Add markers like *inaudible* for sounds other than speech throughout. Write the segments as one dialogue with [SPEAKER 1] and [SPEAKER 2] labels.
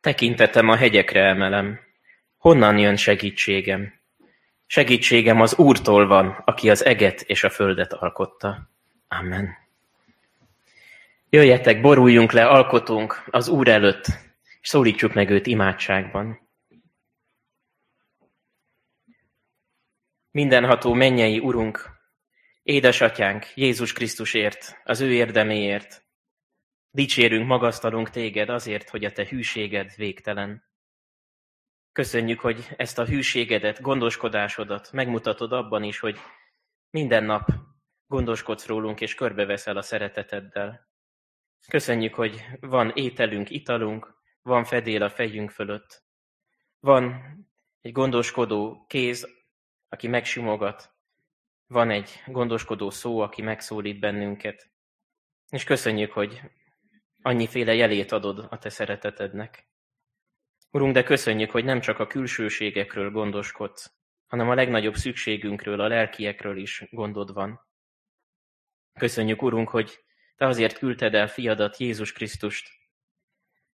[SPEAKER 1] Tekintetem a hegyekre emelem. Honnan jön segítségem? Segítségem az Úrtól van, aki az eget és a földet alkotta. Amen. Jöjjetek, boruljunk le, alkotunk az Úr előtt, és szólítsuk meg őt imádságban. Mindenható mennyei Urunk, édesatyánk Jézus Krisztusért, az ő érdeméért, dicsérünk, magasztalunk téged azért, hogy a te hűséged végtelen. Köszönjük, hogy ezt a hűségedet, gondoskodásodat megmutatod abban is, hogy minden nap gondoskodsz rólunk és körbeveszel a szereteteddel. Köszönjük, hogy van ételünk, italunk, van fedél a fejünk fölött. Van egy gondoskodó kéz, aki megsimogat. Van egy gondoskodó szó, aki megszólít bennünket. És köszönjük, hogy annyiféle jelét adod a te szeretetednek. Urunk, de köszönjük, hogy nem csak a külsőségekről gondoskodsz, hanem a legnagyobb szükségünkről, a lelkiekről is gondod van. Köszönjük, Urunk, hogy Te azért küldted el fiadat, Jézus Krisztust,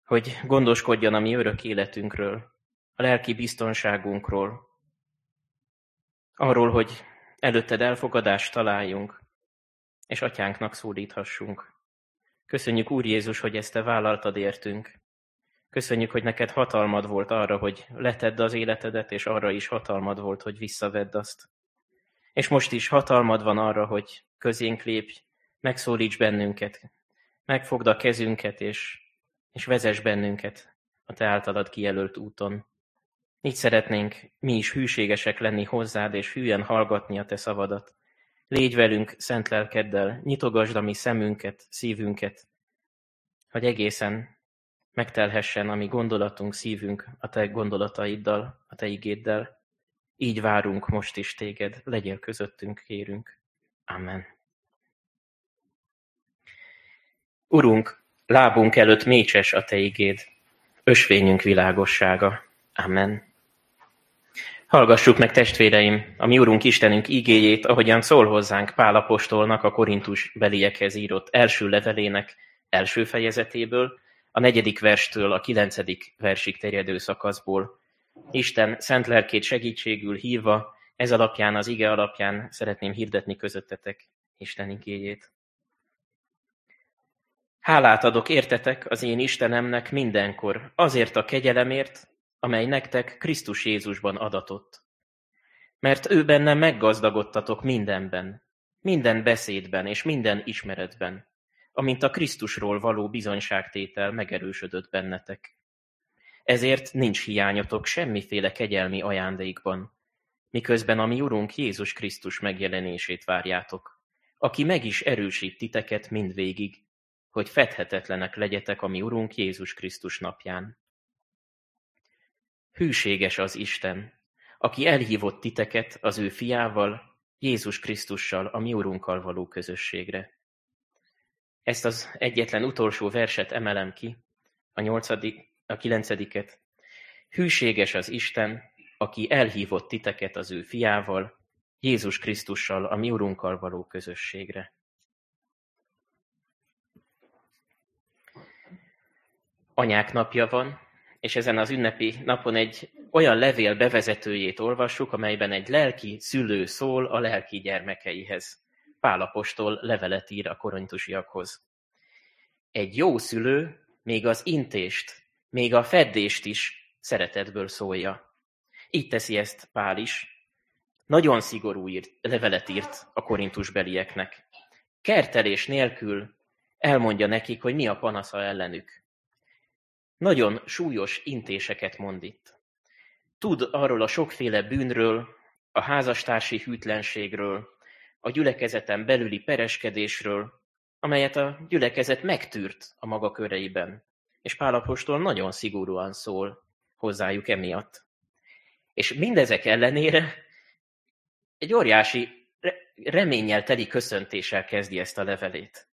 [SPEAKER 1] hogy gondoskodjon a mi örök életünkről, a lelki biztonságunkról, arról, hogy előtted elfogadást találjunk, és atyánknak szólíthassunk. Köszönjük, Úr Jézus, hogy ezt Te vállaltad értünk, Köszönjük, hogy neked hatalmad volt arra, hogy letedd az életedet, és arra is hatalmad volt, hogy visszavedd azt. És most is hatalmad van arra, hogy közénk lépj, megszólíts bennünket, megfogd a kezünket, és, és vezess bennünket a te általad kijelölt úton. Így szeretnénk mi is hűségesek lenni hozzád, és hülyen hallgatni a te szavadat. Légy velünk szent lelkeddel, nyitogasd a mi szemünket, szívünket, hogy egészen megtelhessen a mi gondolatunk, szívünk a te gondolataiddal, a te igéddel. Így várunk most is téged, legyél közöttünk, kérünk. Amen. Urunk, lábunk előtt mécses a te igéd, ösvényünk világossága. Amen. Hallgassuk meg, testvéreim, a mi Urunk Istenünk igéjét, ahogyan szól hozzánk Pál apostolnak a Korintus beliekhez írott első levelének első fejezetéből, a negyedik verstől a kilencedik versig terjedő szakaszból. Isten szent lelkét segítségül hívva, ez alapján, az ige alapján szeretném hirdetni közöttetek Isten igéjét. Hálát adok értetek az én Istenemnek mindenkor, azért a kegyelemért, amely nektek Krisztus Jézusban adatott. Mert ő benne meggazdagodtatok mindenben, minden beszédben és minden ismeretben, amint a Krisztusról való bizonyságtétel megerősödött bennetek. Ezért nincs hiányatok semmiféle kegyelmi ajándékban, miközben a mi Urunk Jézus Krisztus megjelenését várjátok, aki meg is erősít titeket mindvégig, hogy fedhetetlenek legyetek a mi Urunk Jézus Krisztus napján. Hűséges az Isten, aki elhívott titeket az ő fiával, Jézus Krisztussal, a mi Urunkkal való közösségre. Ezt az egyetlen utolsó verset emelem ki, a nyolcadik, a kilencediket. Hűséges az Isten, aki elhívott titeket az ő fiával, Jézus Krisztussal, a mi Urunkkal való közösségre. Anyák napja van, és ezen az ünnepi napon egy olyan levél bevezetőjét olvassuk, amelyben egy lelki szülő szól a lelki gyermekeihez. Pálapostól levelet ír a korintusiakhoz. Egy jó szülő még az intést, még a feddést is szeretetből szólja. Így teszi ezt Pál is. Nagyon szigorú írt, levelet írt a korintusbelieknek. Kertelés nélkül elmondja nekik, hogy mi a panasza ellenük. Nagyon súlyos intéseket mond itt. Tud arról a sokféle bűnről, a házastársi hűtlenségről, a gyülekezeten belüli pereskedésről, amelyet a gyülekezet megtűrt a maga köreiben. És Pálapostól nagyon szigorúan szól hozzájuk emiatt. És mindezek ellenére egy óriási reménnyel teli köszöntéssel kezdi ezt a levelét.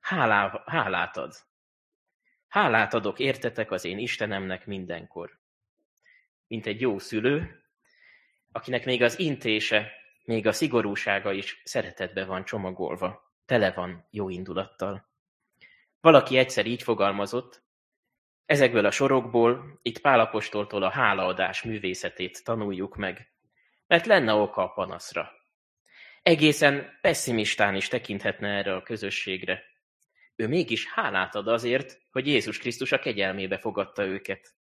[SPEAKER 1] Hálá, hálát ad. Hálát adok értetek az én Istenemnek mindenkor. Mint egy jó szülő, akinek még az intése még a szigorúsága is szeretetbe van csomagolva, tele van jó indulattal. Valaki egyszer így fogalmazott, Ezekből a sorokból itt Pálapostoltól a hálaadás művészetét tanuljuk meg, mert lenne oka a panaszra. Egészen pessimistán is tekinthetne erre a közösségre. Ő mégis hálát ad azért, hogy Jézus Krisztus a kegyelmébe fogadta őket.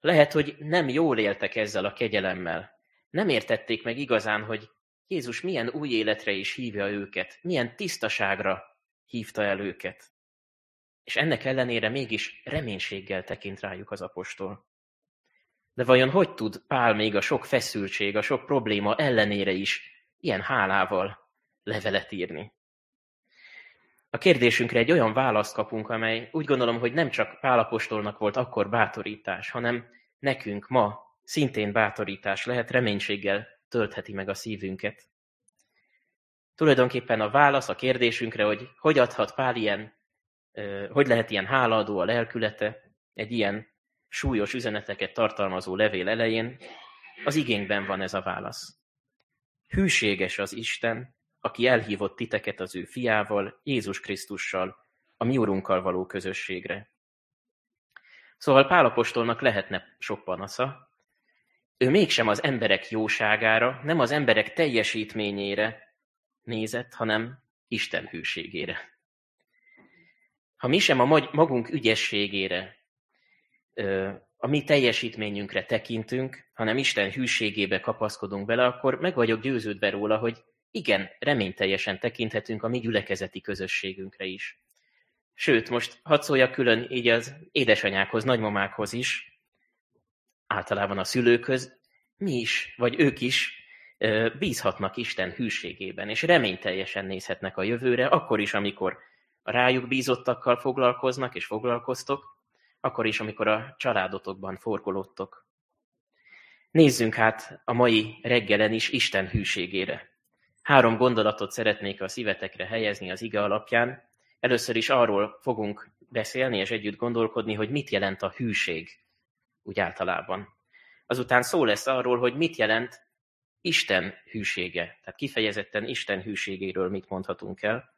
[SPEAKER 1] Lehet, hogy nem jól éltek ezzel a kegyelemmel. Nem értették meg igazán, hogy Jézus milyen új életre is hívja őket, milyen tisztaságra hívta el őket. És ennek ellenére mégis reménységgel tekint rájuk az apostol. De vajon hogy tud Pál még a sok feszültség, a sok probléma ellenére is ilyen hálával levelet írni? A kérdésünkre egy olyan választ kapunk, amely úgy gondolom, hogy nem csak Pálapostolnak volt akkor bátorítás, hanem nekünk ma szintén bátorítás lehet, reménységgel töltheti meg a szívünket. Tulajdonképpen a válasz a kérdésünkre, hogy hogy adhat Pál ilyen, hogy lehet ilyen hálaadó a lelkülete egy ilyen súlyos üzeneteket tartalmazó levél elején, az igényben van ez a válasz. Hűséges az Isten, aki elhívott titeket az ő fiával, Jézus Krisztussal, a mi urunkkal való közösségre. Szóval Pálapostolnak lehetne sok panasza, ő mégsem az emberek jóságára, nem az emberek teljesítményére nézett, hanem Isten hűségére. Ha mi sem a magunk ügyességére, a mi teljesítményünkre tekintünk, hanem Isten hűségébe kapaszkodunk bele, akkor meg vagyok győződve róla, hogy igen, reményteljesen tekinthetünk a mi gyülekezeti közösségünkre is. Sőt, most hadd szóljak külön így az édesanyákhoz, nagymamákhoz is, általában a szülőkhöz, mi is, vagy ők is bízhatnak Isten hűségében, és reményteljesen nézhetnek a jövőre, akkor is, amikor rájuk bízottakkal foglalkoznak és foglalkoztok, akkor is, amikor a családotokban forgolódtok. Nézzünk hát a mai reggelen is Isten hűségére. Három gondolatot szeretnék a szívetekre helyezni az ige alapján. Először is arról fogunk beszélni és együtt gondolkodni, hogy mit jelent a hűség úgy általában. Azután szó lesz arról, hogy mit jelent Isten hűsége, tehát kifejezetten Isten hűségéről mit mondhatunk el.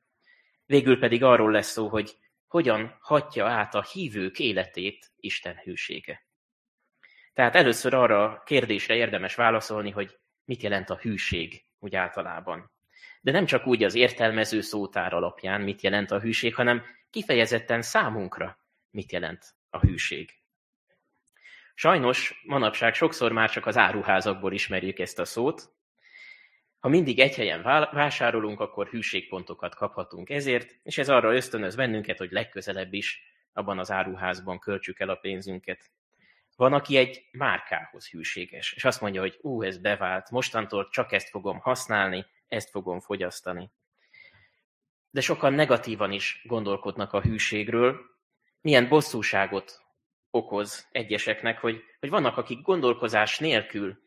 [SPEAKER 1] Végül pedig arról lesz szó, hogy hogyan hatja át a hívők életét Isten hűsége. Tehát először arra a kérdésre érdemes válaszolni, hogy mit jelent a hűség úgy általában. De nem csak úgy az értelmező szótár alapján mit jelent a hűség, hanem kifejezetten számunkra mit jelent a hűség. Sajnos manapság sokszor már csak az áruházakból ismerjük ezt a szót. Ha mindig egy helyen vásárolunk, akkor hűségpontokat kaphatunk ezért, és ez arra ösztönöz bennünket, hogy legközelebb is abban az áruházban költsük el a pénzünket. Van, aki egy márkához hűséges, és azt mondja, hogy ú, ez bevált, mostantól csak ezt fogom használni, ezt fogom fogyasztani. De sokan negatívan is gondolkodnak a hűségről, milyen bosszúságot okoz egyeseknek, hogy, hogy vannak, akik gondolkozás nélkül,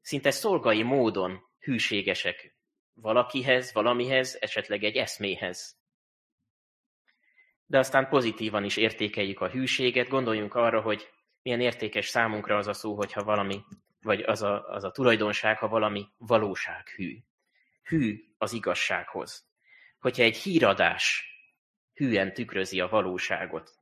[SPEAKER 1] szinte szolgai módon hűségesek valakihez, valamihez, esetleg egy eszméhez. De aztán pozitívan is értékeljük a hűséget, gondoljunk arra, hogy milyen értékes számunkra az a szó, hogyha valami, vagy az a, az a tulajdonság, ha valami valósághű. Hű az igazsághoz. Hogyha egy híradás hűen tükrözi a valóságot,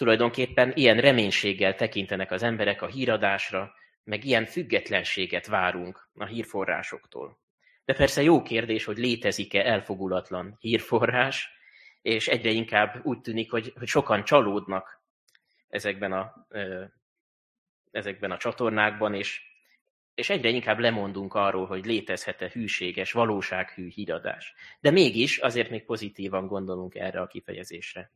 [SPEAKER 1] Tulajdonképpen ilyen reménységgel tekintenek az emberek a híradásra, meg ilyen függetlenséget várunk a hírforrásoktól. De persze jó kérdés, hogy létezik-e elfogulatlan hírforrás, és egyre inkább úgy tűnik, hogy, hogy sokan csalódnak ezekben a, ezekben a csatornákban, és, és egyre inkább lemondunk arról, hogy létezhet-e hűséges, valósághű híradás. De mégis azért még pozitívan gondolunk erre a kifejezésre.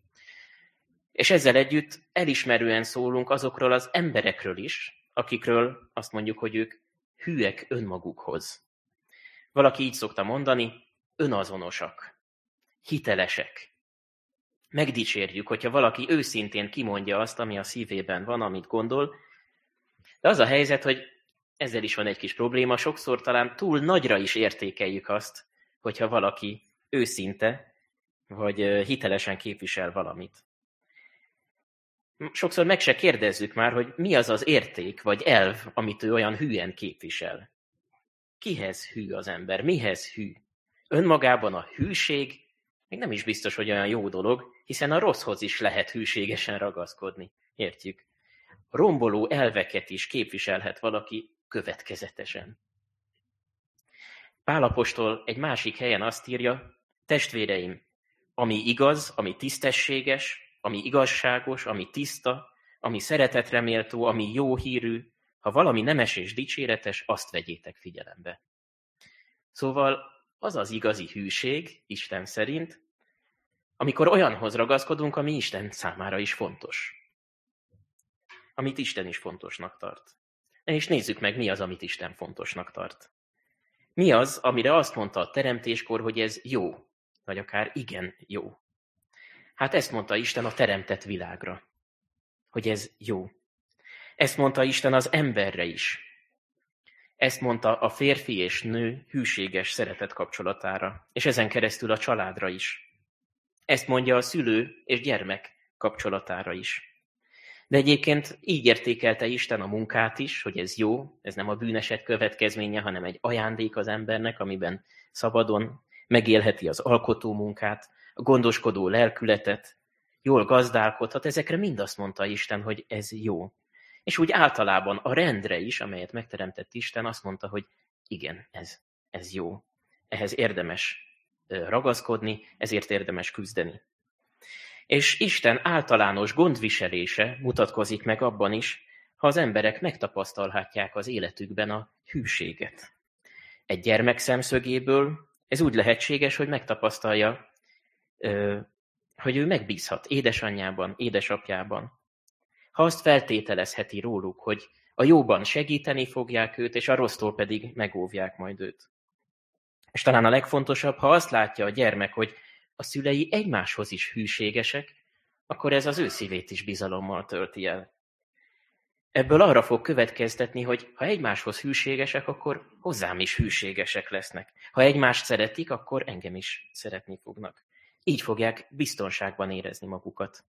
[SPEAKER 1] És ezzel együtt elismerően szólunk azokról az emberekről is, akikről azt mondjuk, hogy ők hűek önmagukhoz. Valaki így szokta mondani, önazonosak, hitelesek. Megdicsérjük, hogyha valaki őszintén kimondja azt, ami a szívében van, amit gondol, de az a helyzet, hogy ezzel is van egy kis probléma, sokszor talán túl nagyra is értékeljük azt, hogyha valaki őszinte, vagy hitelesen képvisel valamit sokszor meg se kérdezzük már, hogy mi az az érték vagy elv, amit ő olyan hűen képvisel. Kihez hű az ember? Mihez hű? Önmagában a hűség még nem is biztos, hogy olyan jó dolog, hiszen a rosszhoz is lehet hűségesen ragaszkodni. Értjük? Romboló elveket is képviselhet valaki következetesen. Pálapostól egy másik helyen azt írja, testvéreim, ami igaz, ami tisztességes, ami igazságos, ami tiszta, ami szeretetre méltó, ami jó hírű, ha valami nemes és dicséretes, azt vegyétek figyelembe. Szóval az az igazi hűség, Isten szerint, amikor olyanhoz ragaszkodunk, ami Isten számára is fontos. Amit Isten is fontosnak tart. És nézzük meg, mi az, amit Isten fontosnak tart. Mi az, amire azt mondta a teremtéskor, hogy ez jó, vagy akár igen jó. Hát ezt mondta Isten a teremtett világra, hogy ez jó. Ezt mondta Isten az emberre is. Ezt mondta a férfi és nő hűséges szeretet kapcsolatára, és ezen keresztül a családra is. Ezt mondja a szülő és gyermek kapcsolatára is. De egyébként így értékelte Isten a munkát is, hogy ez jó, ez nem a bűneset következménye, hanem egy ajándék az embernek, amiben szabadon megélheti az alkotó munkát, a gondoskodó lelkületet, jól gazdálkodhat, ezekre mind azt mondta Isten, hogy ez jó. És úgy általában a rendre is, amelyet megteremtett Isten, azt mondta, hogy igen, ez, ez jó. Ehhez érdemes ragaszkodni, ezért érdemes küzdeni. És Isten általános gondviselése mutatkozik meg abban is, ha az emberek megtapasztalhatják az életükben a hűséget. Egy gyermek szemszögéből ez úgy lehetséges, hogy megtapasztalja, hogy ő megbízhat édesanyjában, édesapjában. Ha azt feltételezheti róluk, hogy a jóban segíteni fogják őt, és a rossztól pedig megóvják majd őt. És talán a legfontosabb, ha azt látja a gyermek, hogy a szülei egymáshoz is hűségesek, akkor ez az ő szívét is bizalommal tölti el. Ebből arra fog következtetni, hogy ha egymáshoz hűségesek, akkor hozzám is hűségesek lesznek. Ha egymást szeretik, akkor engem is szeretni fognak. Így fogják biztonságban érezni magukat.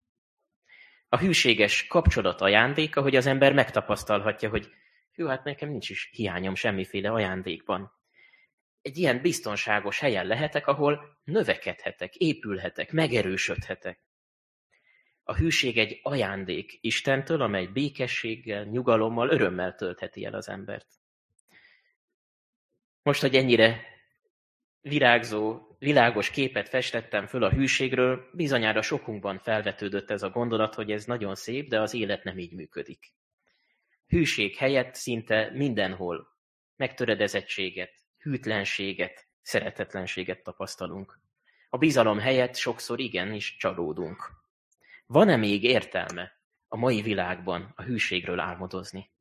[SPEAKER 1] A hűséges kapcsolat ajándéka, hogy az ember megtapasztalhatja, hogy jó, hát nekem nincs is hiányom semmiféle ajándékban egy ilyen biztonságos helyen lehetek, ahol növekedhetek, épülhetek, megerősödhetek. A hűség egy ajándék Istentől, amely békességgel, nyugalommal, örömmel töltheti el az embert. Most, hogy ennyire virágzó, világos képet festettem föl a hűségről, bizonyára sokunkban felvetődött ez a gondolat, hogy ez nagyon szép, de az élet nem így működik. Hűség helyett szinte mindenhol megtöredezettséget, hűtlenséget, szeretetlenséget tapasztalunk. A bizalom helyett sokszor igenis csalódunk. Van-e még értelme a mai világban a hűségről álmodozni?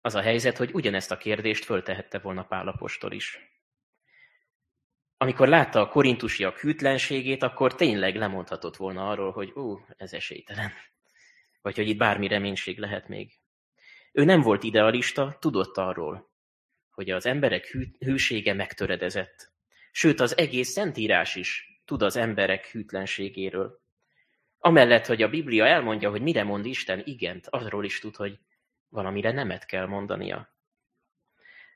[SPEAKER 1] Az a helyzet, hogy ugyanezt a kérdést föltehette volna Pálapostól is. Amikor látta a korintusiak hűtlenségét, akkor tényleg lemondhatott volna arról, hogy ú, ez esélytelen. Vagy hogy itt bármi reménység lehet még. Ő nem volt idealista, tudott arról, hogy az emberek hű, hűsége megtöredezett. Sőt, az egész Szentírás is tud az emberek hűtlenségéről. Amellett, hogy a Biblia elmondja, hogy mire mond Isten igent, arról is tud, hogy valamire nemet kell mondania.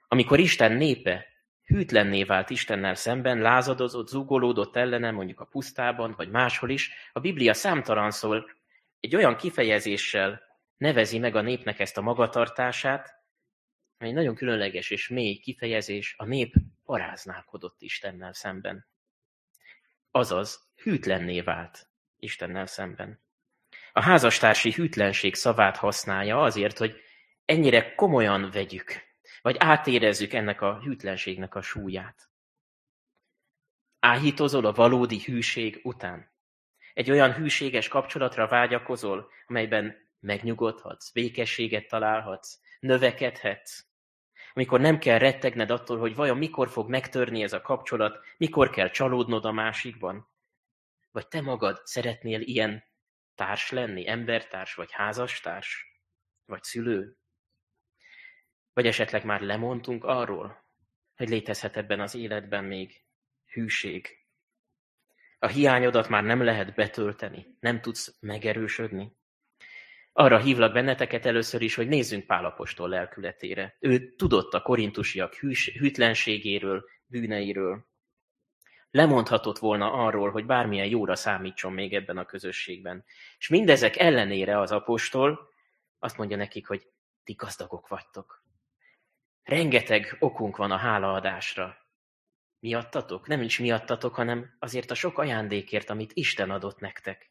[SPEAKER 1] Amikor Isten népe hűtlenné vált Istennel szemben, lázadozott, zúgolódott ellene, mondjuk a pusztában, vagy máshol is, a Biblia számtalanszor egy olyan kifejezéssel nevezi meg a népnek ezt a magatartását, egy nagyon különleges és mély kifejezés, a nép paráználkodott Istennel szemben. Azaz, hűtlenné vált Istennel szemben. A házastársi hűtlenség szavát használja azért, hogy ennyire komolyan vegyük, vagy átérezzük ennek a hűtlenségnek a súlyát. Áhítozol a valódi hűség után. Egy olyan hűséges kapcsolatra vágyakozol, amelyben megnyugodhatsz, békességet találhatsz, növekedhetsz, amikor nem kell rettegned attól, hogy vajon mikor fog megtörni ez a kapcsolat, mikor kell csalódnod a másikban. Vagy te magad szeretnél ilyen társ lenni, embertárs, vagy házastárs, vagy szülő? Vagy esetleg már lemondtunk arról, hogy létezhet ebben az életben még hűség. A hiányodat már nem lehet betölteni, nem tudsz megerősödni. Arra hívlak benneteket először is, hogy nézzünk Pálapostól lelkületére. Ő tudott a korintusiak hűs, hűtlenségéről, bűneiről. lemondhatott volna arról, hogy bármilyen jóra számítson még ebben a közösségben. És mindezek ellenére az apostol azt mondja nekik, hogy ti gazdagok vagytok. Rengeteg okunk van a hálaadásra. Miattatok? Nem is miattatok, hanem azért a sok ajándékért, amit Isten adott nektek.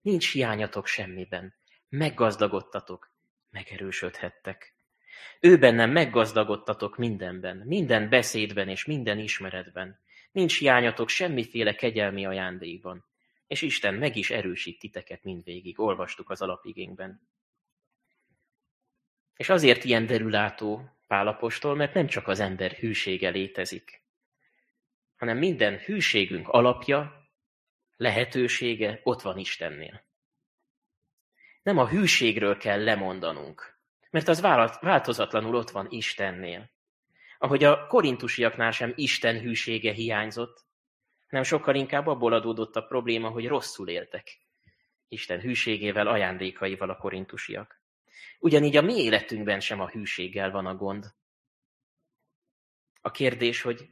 [SPEAKER 1] Nincs hiányatok semmiben. Meggazdagodtatok, megerősödhettek. Ő bennem meggazdagodtatok mindenben, minden beszédben és minden ismeretben. Nincs hiányatok semmiféle kegyelmi ajándékban. És Isten meg is erősít titeket mindvégig, olvastuk az alapigénkben. És azért ilyen derülátó Pálapostól, mert nem csak az ember hűsége létezik, hanem minden hűségünk alapja, lehetősége ott van Istennél. Nem a hűségről kell lemondanunk, mert az változatlanul ott van Istennél. Ahogy a korintusiaknál sem Isten hűsége hiányzott, hanem sokkal inkább abból adódott a probléma, hogy rosszul éltek. Isten hűségével, ajándékaival a korintusiak. Ugyanígy a mi életünkben sem a hűséggel van a gond. A kérdés, hogy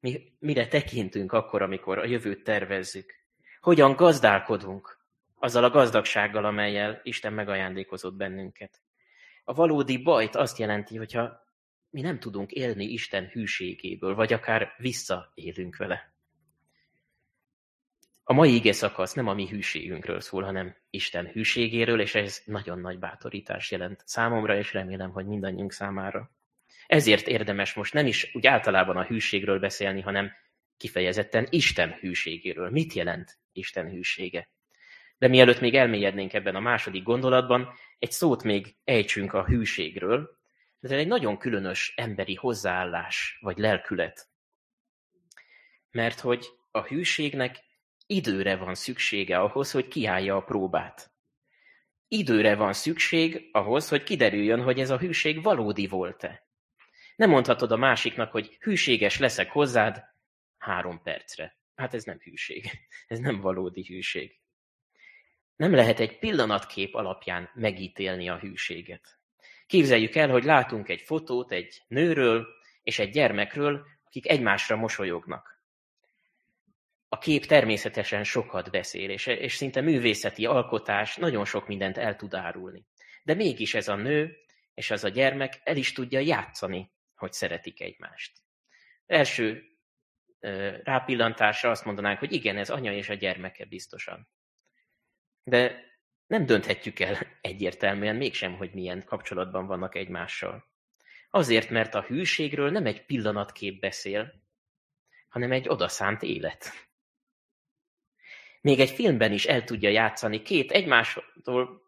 [SPEAKER 1] mi, mire tekintünk akkor, amikor a jövőt tervezzük. Hogyan gazdálkodunk azzal a gazdagsággal, amelyel Isten megajándékozott bennünket. A valódi bajt azt jelenti, hogyha mi nem tudunk élni Isten hűségéből, vagy akár visszaélünk vele. A mai ige szakasz nem a mi hűségünkről szól, hanem Isten hűségéről, és ez nagyon nagy bátorítás jelent számomra, és remélem, hogy mindannyiunk számára. Ezért érdemes most nem is úgy általában a hűségről beszélni, hanem kifejezetten Isten hűségéről. Mit jelent Isten hűsége? De mielőtt még elmélyednénk ebben a második gondolatban, egy szót még ejtsünk a hűségről. Ez egy nagyon különös emberi hozzáállás vagy lelkület. Mert hogy a hűségnek időre van szüksége ahhoz, hogy kiállja a próbát. Időre van szükség ahhoz, hogy kiderüljön, hogy ez a hűség valódi volt-e. Nem mondhatod a másiknak, hogy hűséges leszek hozzád három percre. Hát ez nem hűség. Ez nem valódi hűség. Nem lehet egy pillanatkép alapján megítélni a hűséget. Képzeljük el, hogy látunk egy fotót egy nőről és egy gyermekről, akik egymásra mosolyognak. A kép természetesen sokat beszél, és, és szinte művészeti alkotás nagyon sok mindent el tud árulni. De mégis ez a nő és az a gyermek el is tudja játszani hogy szeretik egymást. Első rápillantásra azt mondanánk, hogy igen, ez anya és a gyermeke biztosan. De nem dönthetjük el *laughs* egyértelműen mégsem, hogy milyen kapcsolatban vannak egymással. Azért, mert a hűségről nem egy pillanatkép beszél, hanem egy odaszánt élet. Még egy filmben is el tudja játszani két egymástól,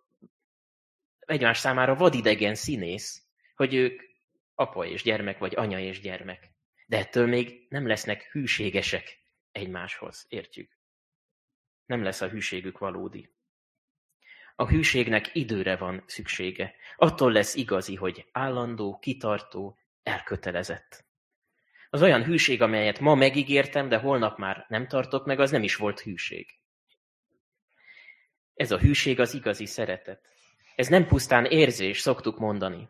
[SPEAKER 1] egymás számára vadidegen színész, hogy ők apa és gyermek, vagy anya és gyermek. De ettől még nem lesznek hűségesek egymáshoz, értjük? Nem lesz a hűségük valódi. A hűségnek időre van szüksége. Attól lesz igazi, hogy állandó, kitartó, elkötelezett. Az olyan hűség, amelyet ma megígértem, de holnap már nem tartok meg, az nem is volt hűség. Ez a hűség az igazi szeretet. Ez nem pusztán érzés, szoktuk mondani.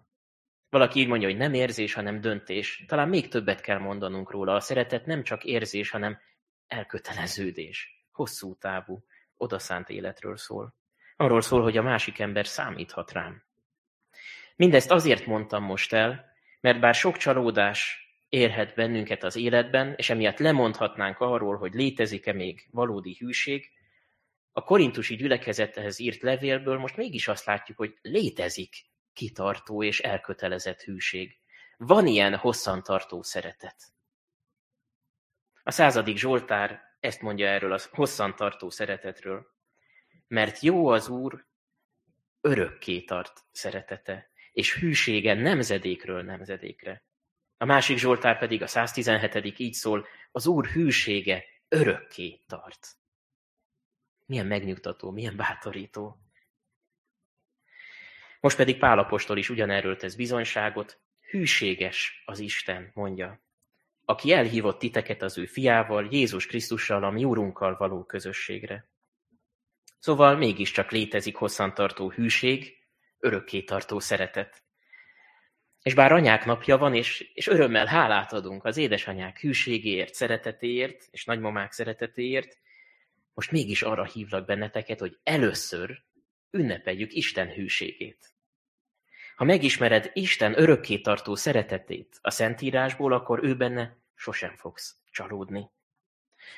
[SPEAKER 1] Valaki így mondja, hogy nem érzés, hanem döntés. Talán még többet kell mondanunk róla. A szeretet nem csak érzés, hanem elköteleződés. Hosszú távú, odaszánt életről szól. Arról szól, hogy a másik ember számíthat rám. Mindezt azért mondtam most el, mert bár sok csalódás érhet bennünket az életben, és emiatt lemondhatnánk arról, hogy létezik-e még valódi hűség, a korintusi gyülekezethez írt levélből most mégis azt látjuk, hogy létezik kitartó és elkötelezett hűség. Van ilyen hosszantartó szeretet. A századik Zsoltár ezt mondja erről a hosszantartó szeretetről. Mert jó az Úr, örökké tart szeretete, és hűsége nemzedékről nemzedékre. A másik Zsoltár pedig a 117. így szól, az Úr hűsége örökké tart. Milyen megnyugtató, milyen bátorító. Most pedig Pálapostól is ugyanerről tesz bizonyságot, hűséges az Isten, mondja, aki elhívott titeket az ő fiával, Jézus Krisztussal, a mi úrunkkal való közösségre. Szóval mégiscsak létezik hosszantartó hűség, örökké tartó szeretet. És bár anyák napja van, és, és örömmel hálát adunk az édesanyák hűségéért, szeretetéért, és nagymamák szeretetéért, most mégis arra hívlak benneteket, hogy először ünnepeljük Isten hűségét. Ha megismered Isten örökké tartó szeretetét a Szentírásból, akkor ő benne sosem fogsz csalódni.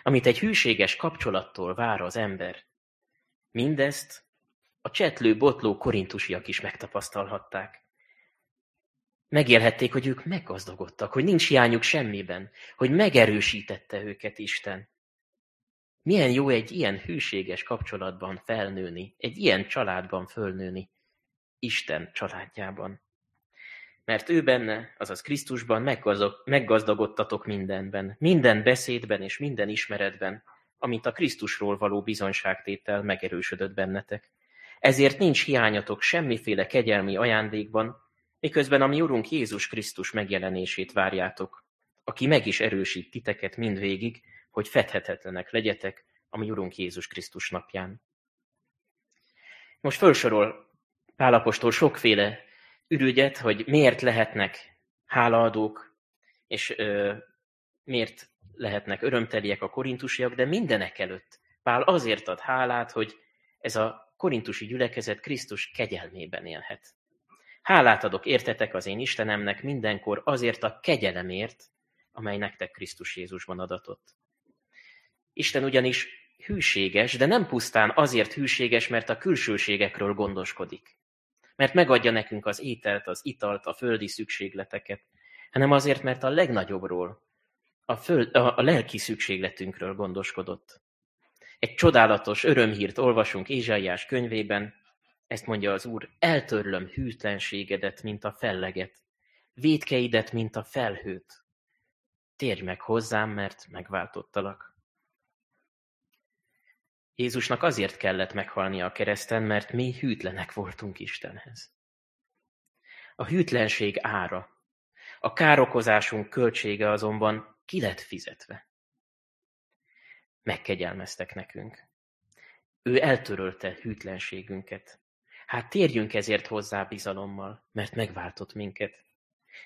[SPEAKER 1] Amit egy hűséges kapcsolattól vár az ember, mindezt a csetlő, botló korintusiak is megtapasztalhatták. Megélhették, hogy ők meggazdagodtak, hogy nincs hiányuk semmiben, hogy megerősítette őket Isten. Milyen jó egy ilyen hűséges kapcsolatban felnőni, egy ilyen családban fölnőni, Isten családjában. Mert ő benne, azaz Krisztusban meggazdagodtatok mindenben, minden beszédben és minden ismeretben, amint a Krisztusról való bizonyságtétel megerősödött bennetek. Ezért nincs hiányatok semmiféle kegyelmi ajándékban, miközben a mi Urunk Jézus Krisztus megjelenését várjátok, aki meg is erősít titeket mindvégig, hogy fedhetetlenek legyetek a mi Urunk Jézus Krisztus napján. Most felsorol Pálapostól sokféle ürügyet, hogy miért lehetnek hálaadók, és ö, miért lehetnek örömteliek a korintusiak, de mindenek előtt Pál azért ad hálát, hogy ez a korintusi gyülekezet Krisztus kegyelmében élhet. Hálát adok értetek az én Istenemnek mindenkor azért a kegyelemért, amely nektek Krisztus Jézusban adatott. Isten ugyanis hűséges, de nem pusztán azért hűséges, mert a külsőségekről gondoskodik. Mert megadja nekünk az ételt, az italt, a földi szükségleteket, hanem azért, mert a legnagyobbról, a, föld, a, a lelki szükségletünkről gondoskodott. Egy csodálatos örömhírt olvasunk Ézsaiás könyvében, ezt mondja az Úr, eltörlöm hűtlenségedet, mint a felleget, védkeidet, mint a felhőt. Térj meg hozzám, mert megváltottalak. Jézusnak azért kellett meghalnia a kereszten, mert mi hűtlenek voltunk Istenhez. A hűtlenség ára, a károkozásunk költsége azonban ki lett fizetve. Megkegyelmeztek nekünk. Ő eltörölte hűtlenségünket. Hát térjünk ezért hozzá bizalommal, mert megváltott minket.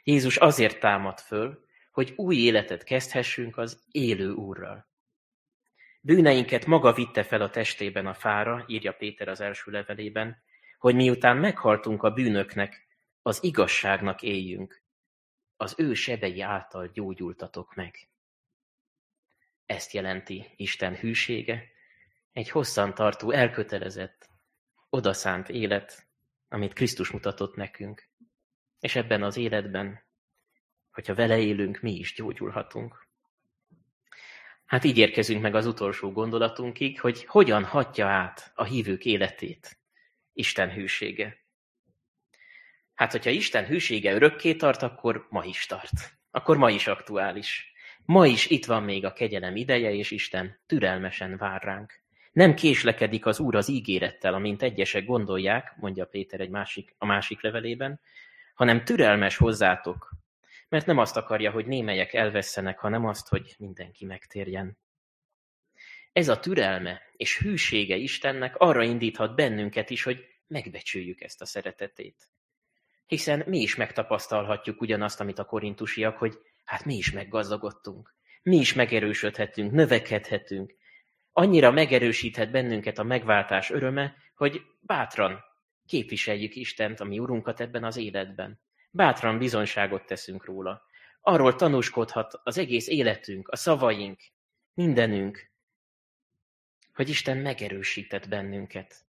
[SPEAKER 1] Jézus azért támad föl, hogy új életet kezdhessünk az élő Úrral. Bűneinket maga vitte fel a testében a fára, írja Péter az első levelében, hogy miután meghaltunk a bűnöknek, az igazságnak éljünk. Az ő sebei által gyógyultatok meg. Ezt jelenti Isten hűsége, egy hosszan tartó, elkötelezett, odaszánt élet, amit Krisztus mutatott nekünk. És ebben az életben, hogyha vele élünk, mi is gyógyulhatunk. Hát így érkezünk meg az utolsó gondolatunkig, hogy hogyan hatja át a hívők életét Isten hűsége. Hát, hogyha Isten hűsége örökké tart, akkor ma is tart. Akkor ma is aktuális. Ma is itt van még a kegyelem ideje, és Isten türelmesen vár ránk. Nem késlekedik az Úr az ígérettel, amint egyesek gondolják, mondja Péter egy másik, a másik levelében, hanem türelmes hozzátok, mert nem azt akarja, hogy némelyek elvesszenek, hanem azt, hogy mindenki megtérjen. Ez a türelme és hűsége Istennek arra indíthat bennünket is, hogy megbecsüljük ezt a szeretetét. Hiszen mi is megtapasztalhatjuk ugyanazt, amit a korintusiak, hogy hát mi is meggazdagodtunk, mi is megerősödhetünk, növekedhetünk. Annyira megerősíthet bennünket a megváltás öröme, hogy bátran képviseljük Istent, a mi Urunkat ebben az életben. Bátran bizonyságot teszünk róla. Arról tanúskodhat az egész életünk, a szavaink, mindenünk, hogy Isten megerősített bennünket.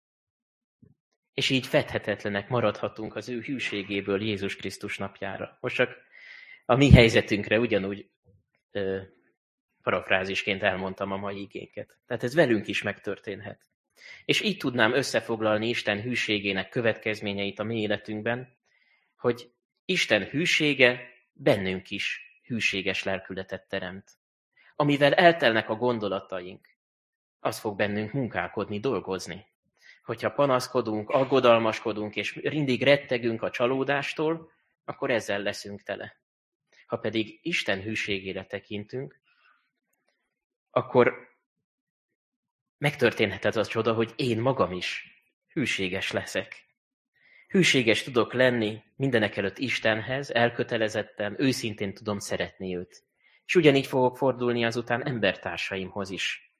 [SPEAKER 1] És így fedhetetlenek maradhatunk az ő hűségéből Jézus Krisztus napjára. Most csak a mi helyzetünkre ugyanúgy ö, parafrázisként elmondtam a mai igéket. Tehát ez velünk is megtörténhet. És így tudnám összefoglalni Isten hűségének következményeit a mi életünkben, hogy Isten hűsége bennünk is hűséges lelkületet teremt. Amivel eltelnek a gondolataink, az fog bennünk munkálkodni, dolgozni. Hogyha panaszkodunk, aggodalmaskodunk, és mindig rettegünk a csalódástól, akkor ezzel leszünk tele. Ha pedig Isten hűségére tekintünk, akkor megtörténhet ez a csoda, hogy én magam is hűséges leszek. Hűséges tudok lenni mindenek előtt Istenhez, elkötelezetten, őszintén tudom szeretni őt. És ugyanígy fogok fordulni azután embertársaimhoz is.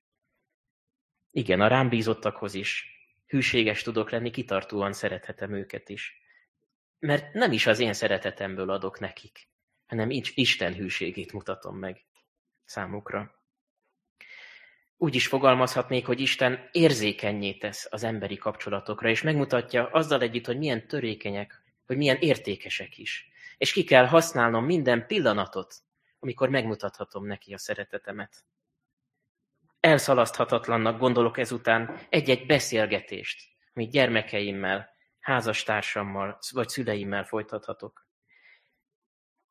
[SPEAKER 1] Igen, a rám bízottakhoz is. Hűséges tudok lenni, kitartóan szerethetem őket is. Mert nem is az én szeretetemből adok nekik, hanem Isten hűségét mutatom meg számukra. Úgy is fogalmazhatnék, hogy Isten érzékenyé tesz az emberi kapcsolatokra, és megmutatja azzal együtt, hogy milyen törékenyek, hogy milyen értékesek is. És ki kell használnom minden pillanatot, amikor megmutathatom neki a szeretetemet. Elszalaszthatatlannak gondolok ezután egy-egy beszélgetést, amit gyermekeimmel, házastársammal vagy szüleimmel folytathatok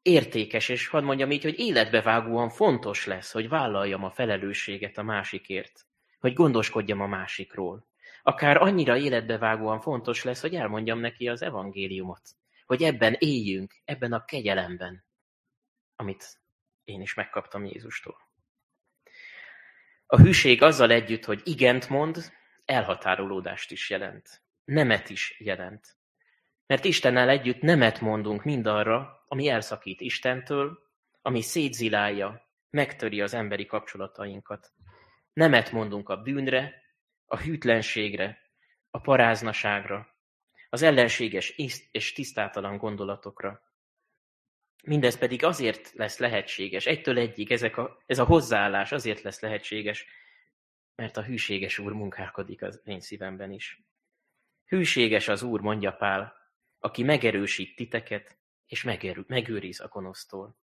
[SPEAKER 1] értékes, és hadd mondjam így, hogy életbevágóan fontos lesz, hogy vállaljam a felelősséget a másikért, hogy gondoskodjam a másikról. Akár annyira életbevágóan fontos lesz, hogy elmondjam neki az evangéliumot, hogy ebben éljünk, ebben a kegyelemben, amit én is megkaptam Jézustól. A hűség azzal együtt, hogy igent mond, elhatárolódást is jelent. Nemet is jelent. Mert Istennel együtt nemet mondunk mindarra, ami elszakít Istentől, ami szétzilálja, megtöri az emberi kapcsolatainkat. Nemet mondunk a bűnre, a hűtlenségre, a paráznaságra, az ellenséges és tisztátalan gondolatokra. Mindez pedig azért lesz lehetséges, egytől egyig ezek a, ez a hozzáállás azért lesz lehetséges, mert a hűséges Úr munkálkodik az én szívemben is. Hűséges az Úr, mondja Pál, aki megerősít titeket, és megerő, megőriz a gonosztól.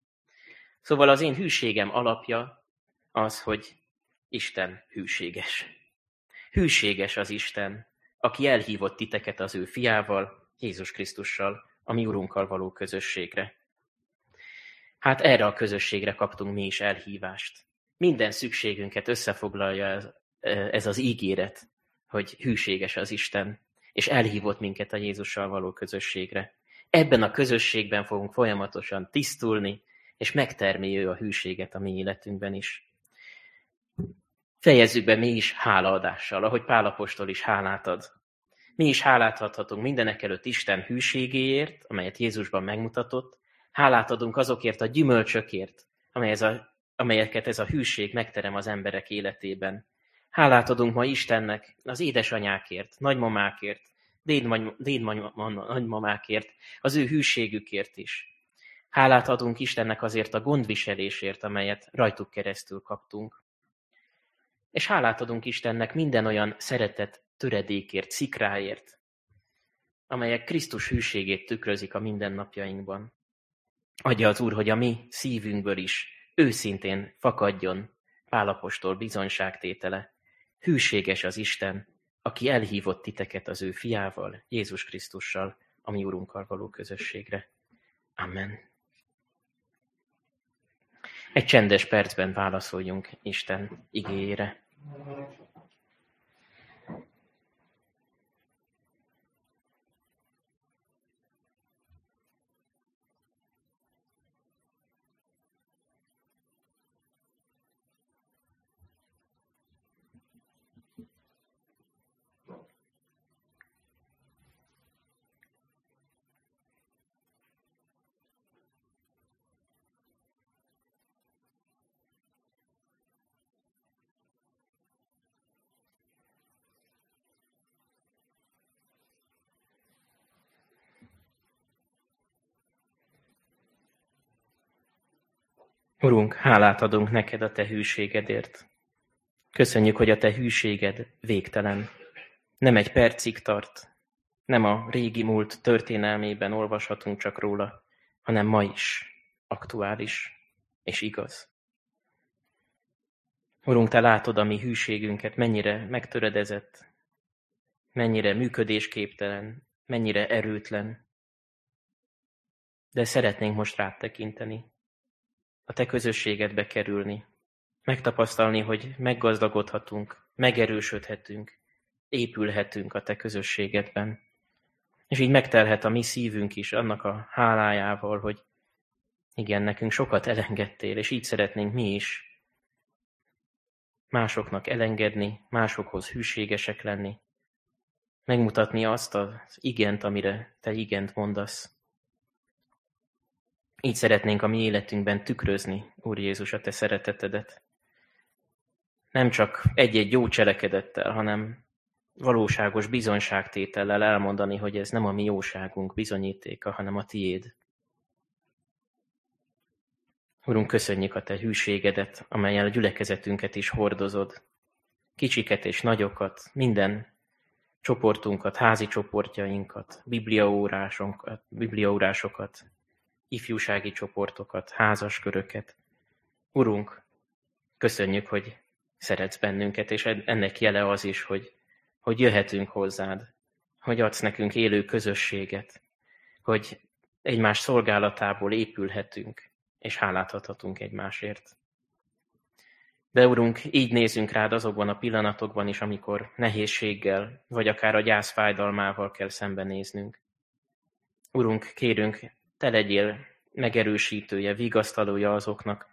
[SPEAKER 1] Szóval az én hűségem alapja az, hogy Isten hűséges. Hűséges az Isten, aki elhívott titeket az ő fiával, Jézus Krisztussal, a mi Urunkkal való közösségre. Hát erre a közösségre kaptunk mi is elhívást. Minden szükségünket összefoglalja ez, ez az ígéret, hogy hűséges az Isten, és elhívott minket a Jézussal való közösségre. Ebben a közösségben fogunk folyamatosan tisztulni, és megtermi ő a hűséget a mi életünkben is. Fejezzük be mi is hálaadással, ahogy Pálapostól is hálát ad. Mi is hálát adhatunk mindenek előtt Isten hűségéért, amelyet Jézusban megmutatott, hálát adunk azokért a gyümölcsökért, amely ez a, amelyeket ez a hűség megterem az emberek életében. Hálát adunk ma Istennek az édesanyákért, nagymamákért, dédmamákért, az ő hűségükért is. Hálát adunk Istennek azért a gondviselésért, amelyet rajtuk keresztül kaptunk. És hálát adunk Istennek minden olyan szeretet töredékért, szikráért, amelyek Krisztus hűségét tükrözik a mindennapjainkban. Adja az Úr, hogy a mi szívünkből is őszintén fakadjon Pálapostól bizonyságtétele. Hűséges az Isten, aki elhívott titeket az ő fiával, Jézus Krisztussal, a mi Urunkkal való közösségre. Amen. Egy csendes percben válaszoljunk Isten igéjére. Urunk, hálát adunk neked a te hűségedért. Köszönjük, hogy a te hűséged végtelen. Nem egy percig tart, nem a régi múlt történelmében olvashatunk csak róla, hanem ma is aktuális és igaz. Urunk, te látod a mi hűségünket, mennyire megtöredezett, mennyire működésképtelen, mennyire erőtlen. De szeretnénk most rád tekinteni a te közösségedbe kerülni, megtapasztalni, hogy meggazdagodhatunk, megerősödhetünk, épülhetünk a te közösségedben. És így megtelhet a mi szívünk is annak a hálájával, hogy igen, nekünk sokat elengedtél, és így szeretnénk mi is másoknak elengedni, másokhoz hűségesek lenni, megmutatni azt az igent, amire te igent mondasz. Így szeretnénk a mi életünkben tükrözni, Úr Jézus, a te szeretetedet. Nem csak egy-egy jó cselekedettel, hanem valóságos bizonyságtétellel elmondani, hogy ez nem a mi jóságunk bizonyítéka, hanem a tiéd. Urunk, köszönjük a Te hűségedet, amelyen a gyülekezetünket is hordozod. Kicsiket és nagyokat, minden csoportunkat, házi csoportjainkat, bibliaórásokat, bibliaórásokat, ifjúsági csoportokat, házasköröket. Urunk, köszönjük, hogy szeretsz bennünket, és ennek jele az is, hogy, hogy jöhetünk hozzád, hogy adsz nekünk élő közösséget, hogy egymás szolgálatából épülhetünk, és hálát adhatunk egymásért. De Urunk, így nézünk rád azokban a pillanatokban is, amikor nehézséggel, vagy akár a gyász fájdalmával kell szembenéznünk. Urunk, kérünk, te legyél megerősítője, vigasztalója azoknak,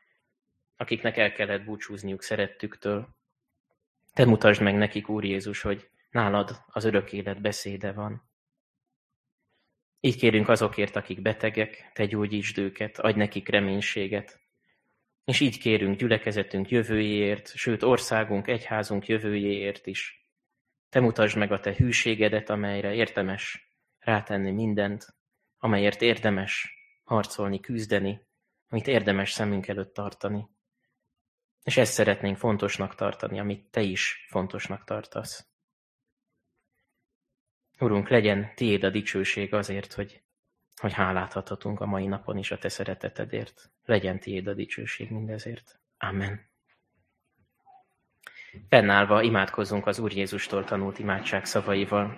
[SPEAKER 1] akiknek el kellett búcsúzniuk szerettüktől. Te mutasd meg nekik, Úr Jézus, hogy nálad az örök élet beszéde van. Így kérünk azokért, akik betegek, te gyógyítsd őket, adj nekik reménységet. És így kérünk gyülekezetünk jövőjéért, sőt országunk, egyházunk jövőjéért is. Te mutasd meg a te hűségedet, amelyre érdemes rátenni mindent, amelyért érdemes harcolni, küzdeni, amit érdemes szemünk előtt tartani. És ezt szeretnénk fontosnak tartani, amit te is fontosnak tartasz. Urunk, legyen tiéd a dicsőség azért, hogy, hogy hálát adhatunk a mai napon is a te szeretetedért. Legyen tiéd a dicsőség mindezért. Amen. Fennállva imádkozzunk az Úr Jézustól tanult imádság szavaival.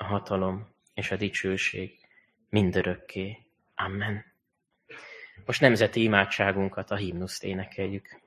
[SPEAKER 1] a hatalom és a dicsőség mindörökké. Amen. Most nemzeti imádságunkat, a himnuszt énekeljük.